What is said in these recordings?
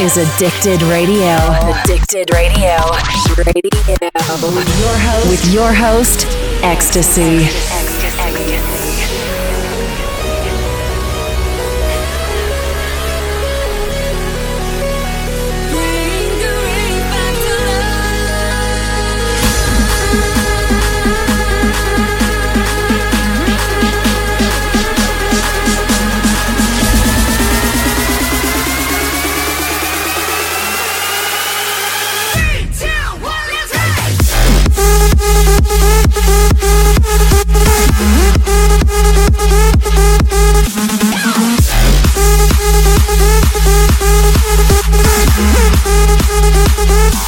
is Addicted Radio. Addicted Radio. Radio. With your host, with your host EXTSY. Thank you.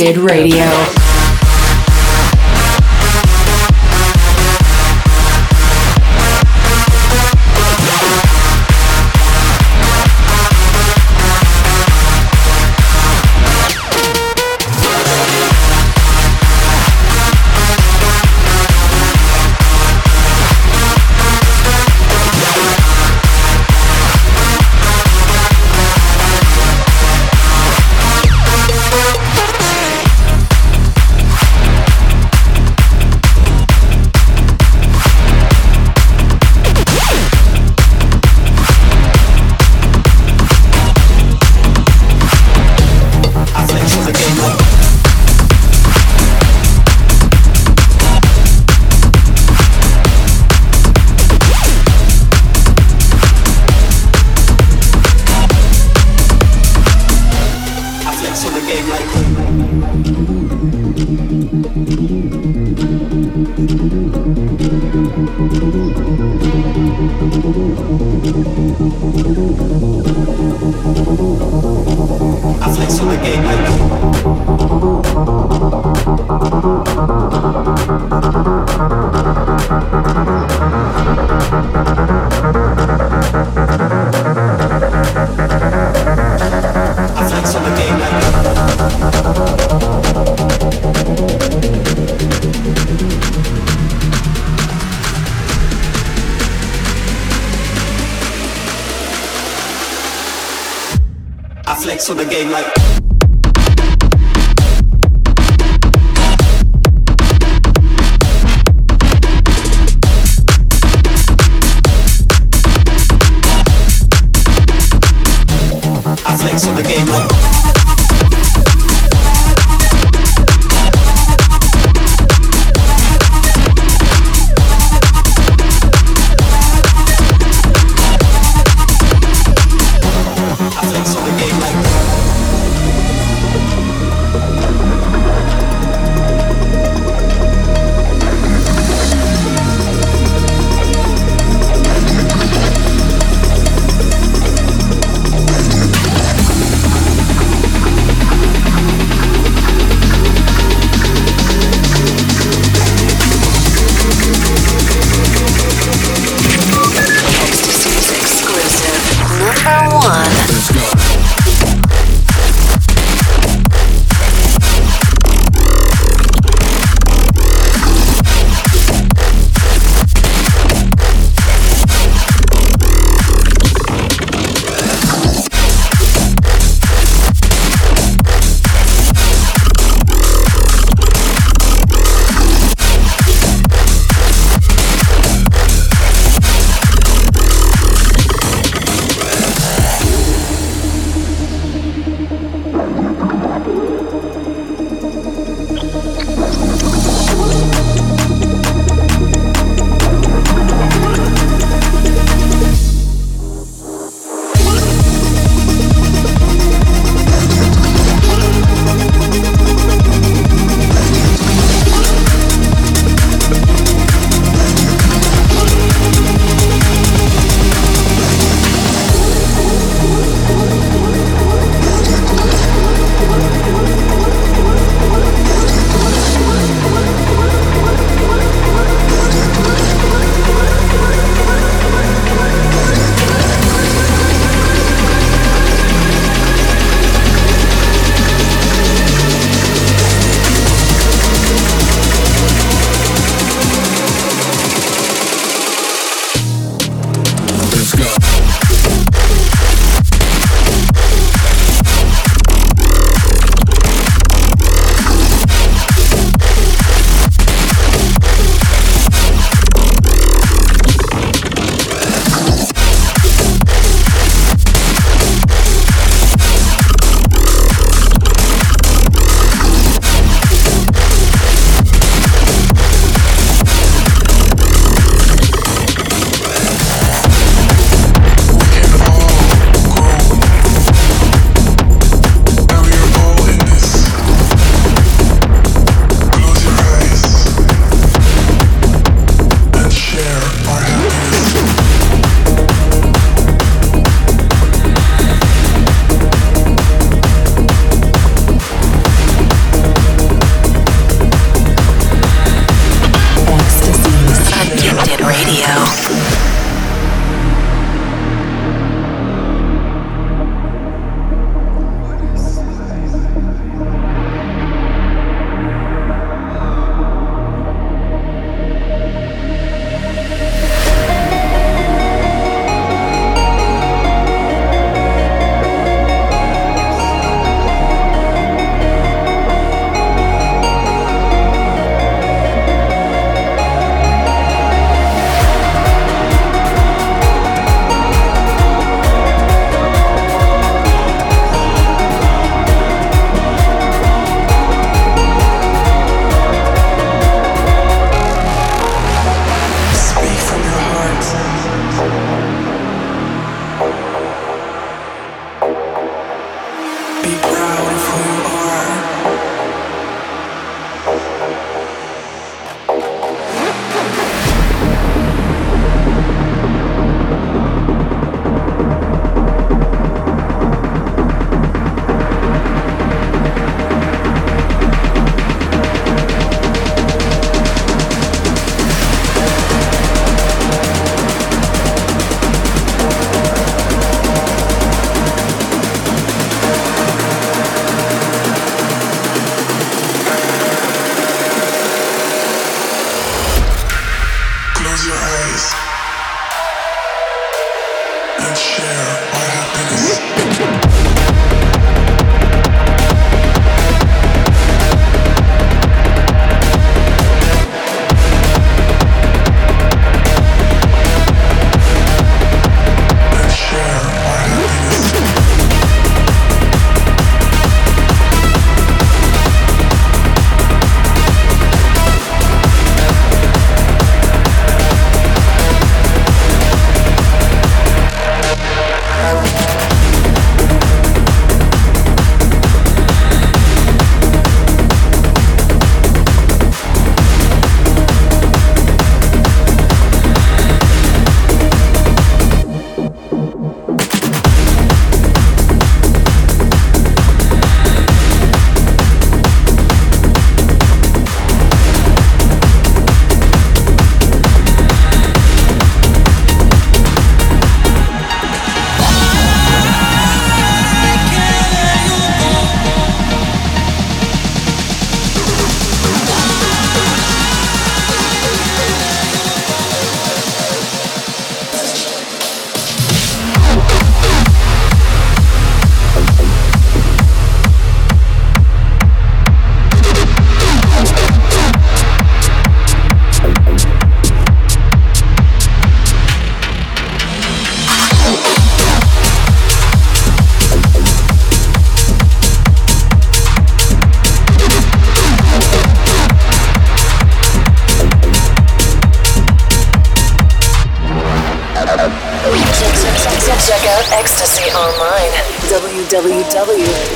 Radio.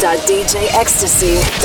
djextsy.com.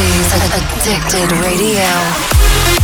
Addicted Radio.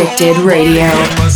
Addicted Radio.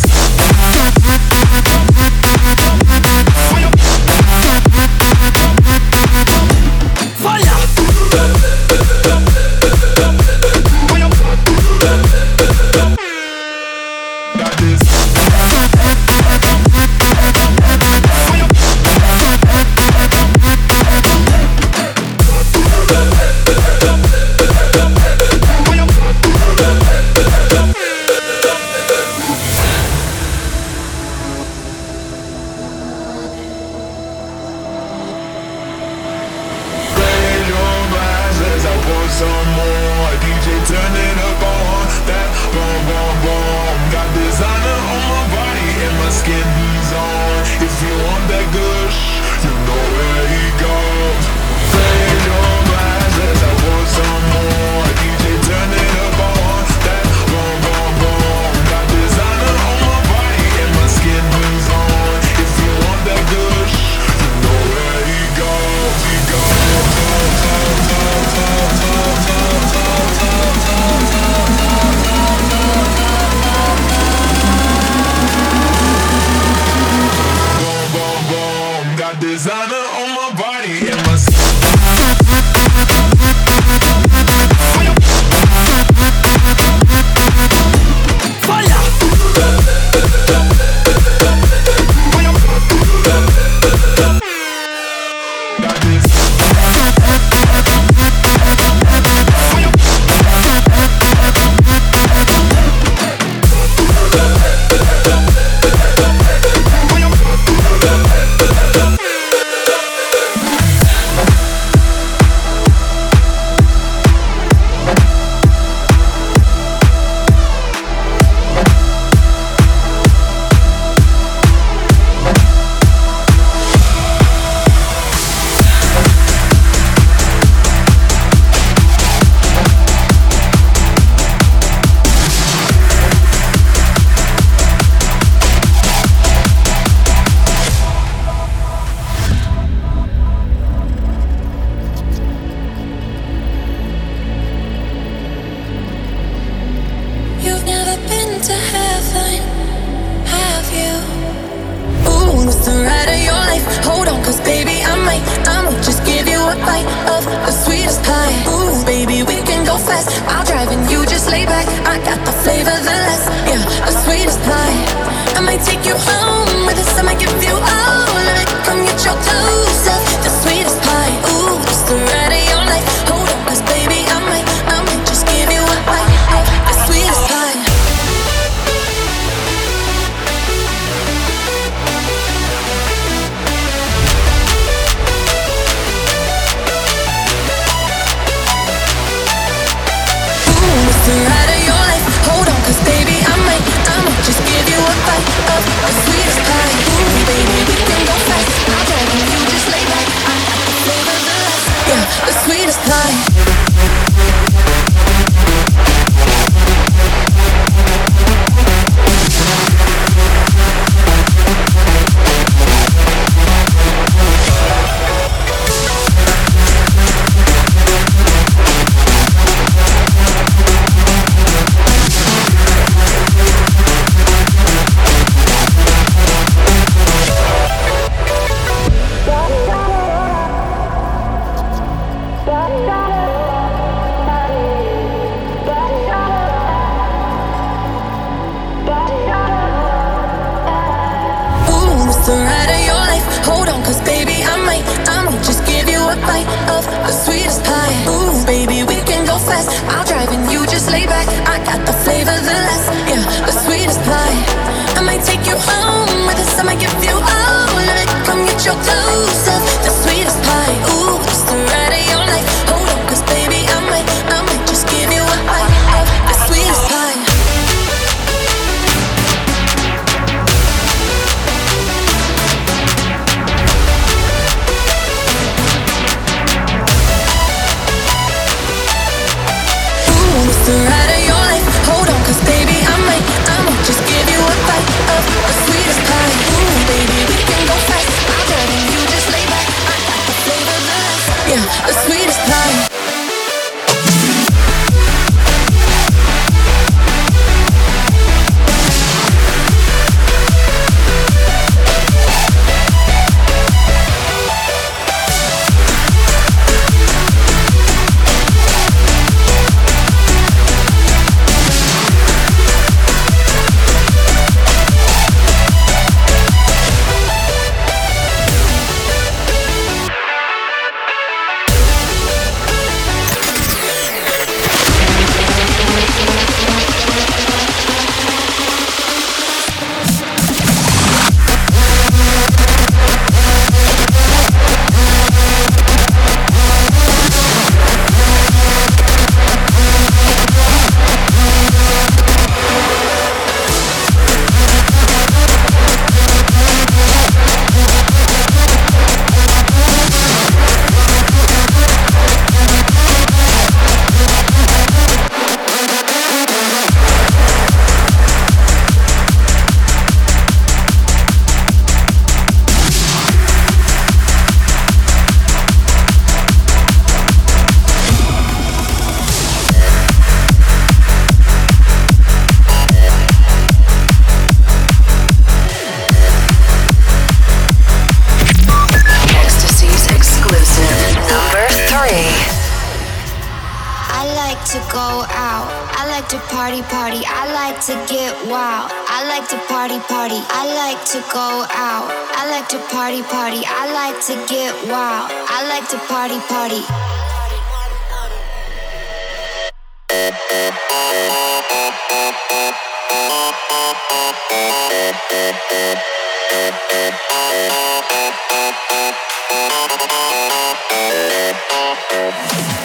party. I like to go out. I like to party, party. I like to get wild. I like to party, party.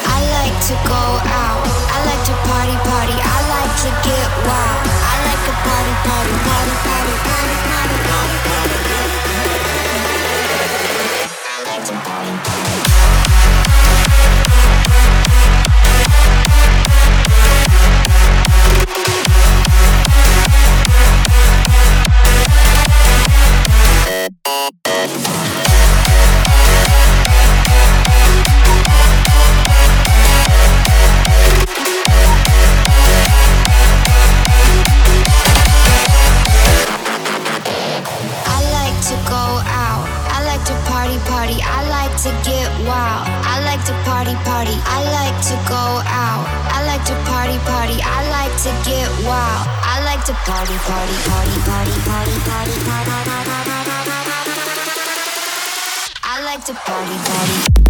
I like to go out. to get wild. I like to party, party, party, party, party, party, party. party. I like to party, party.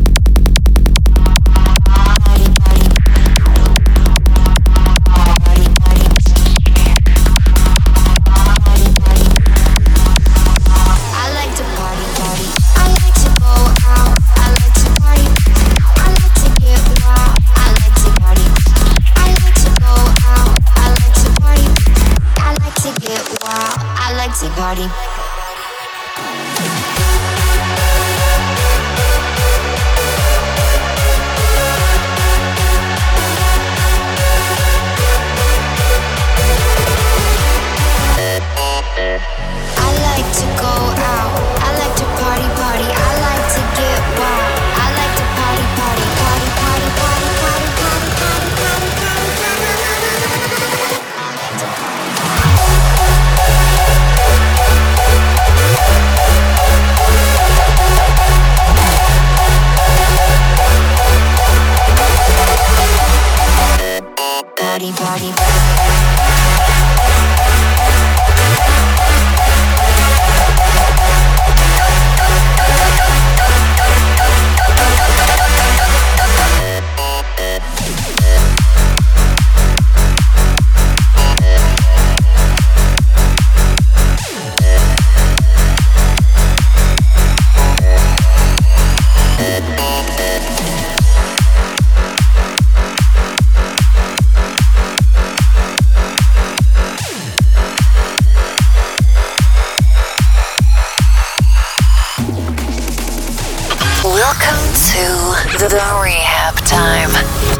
Welcome to the Rehab Time.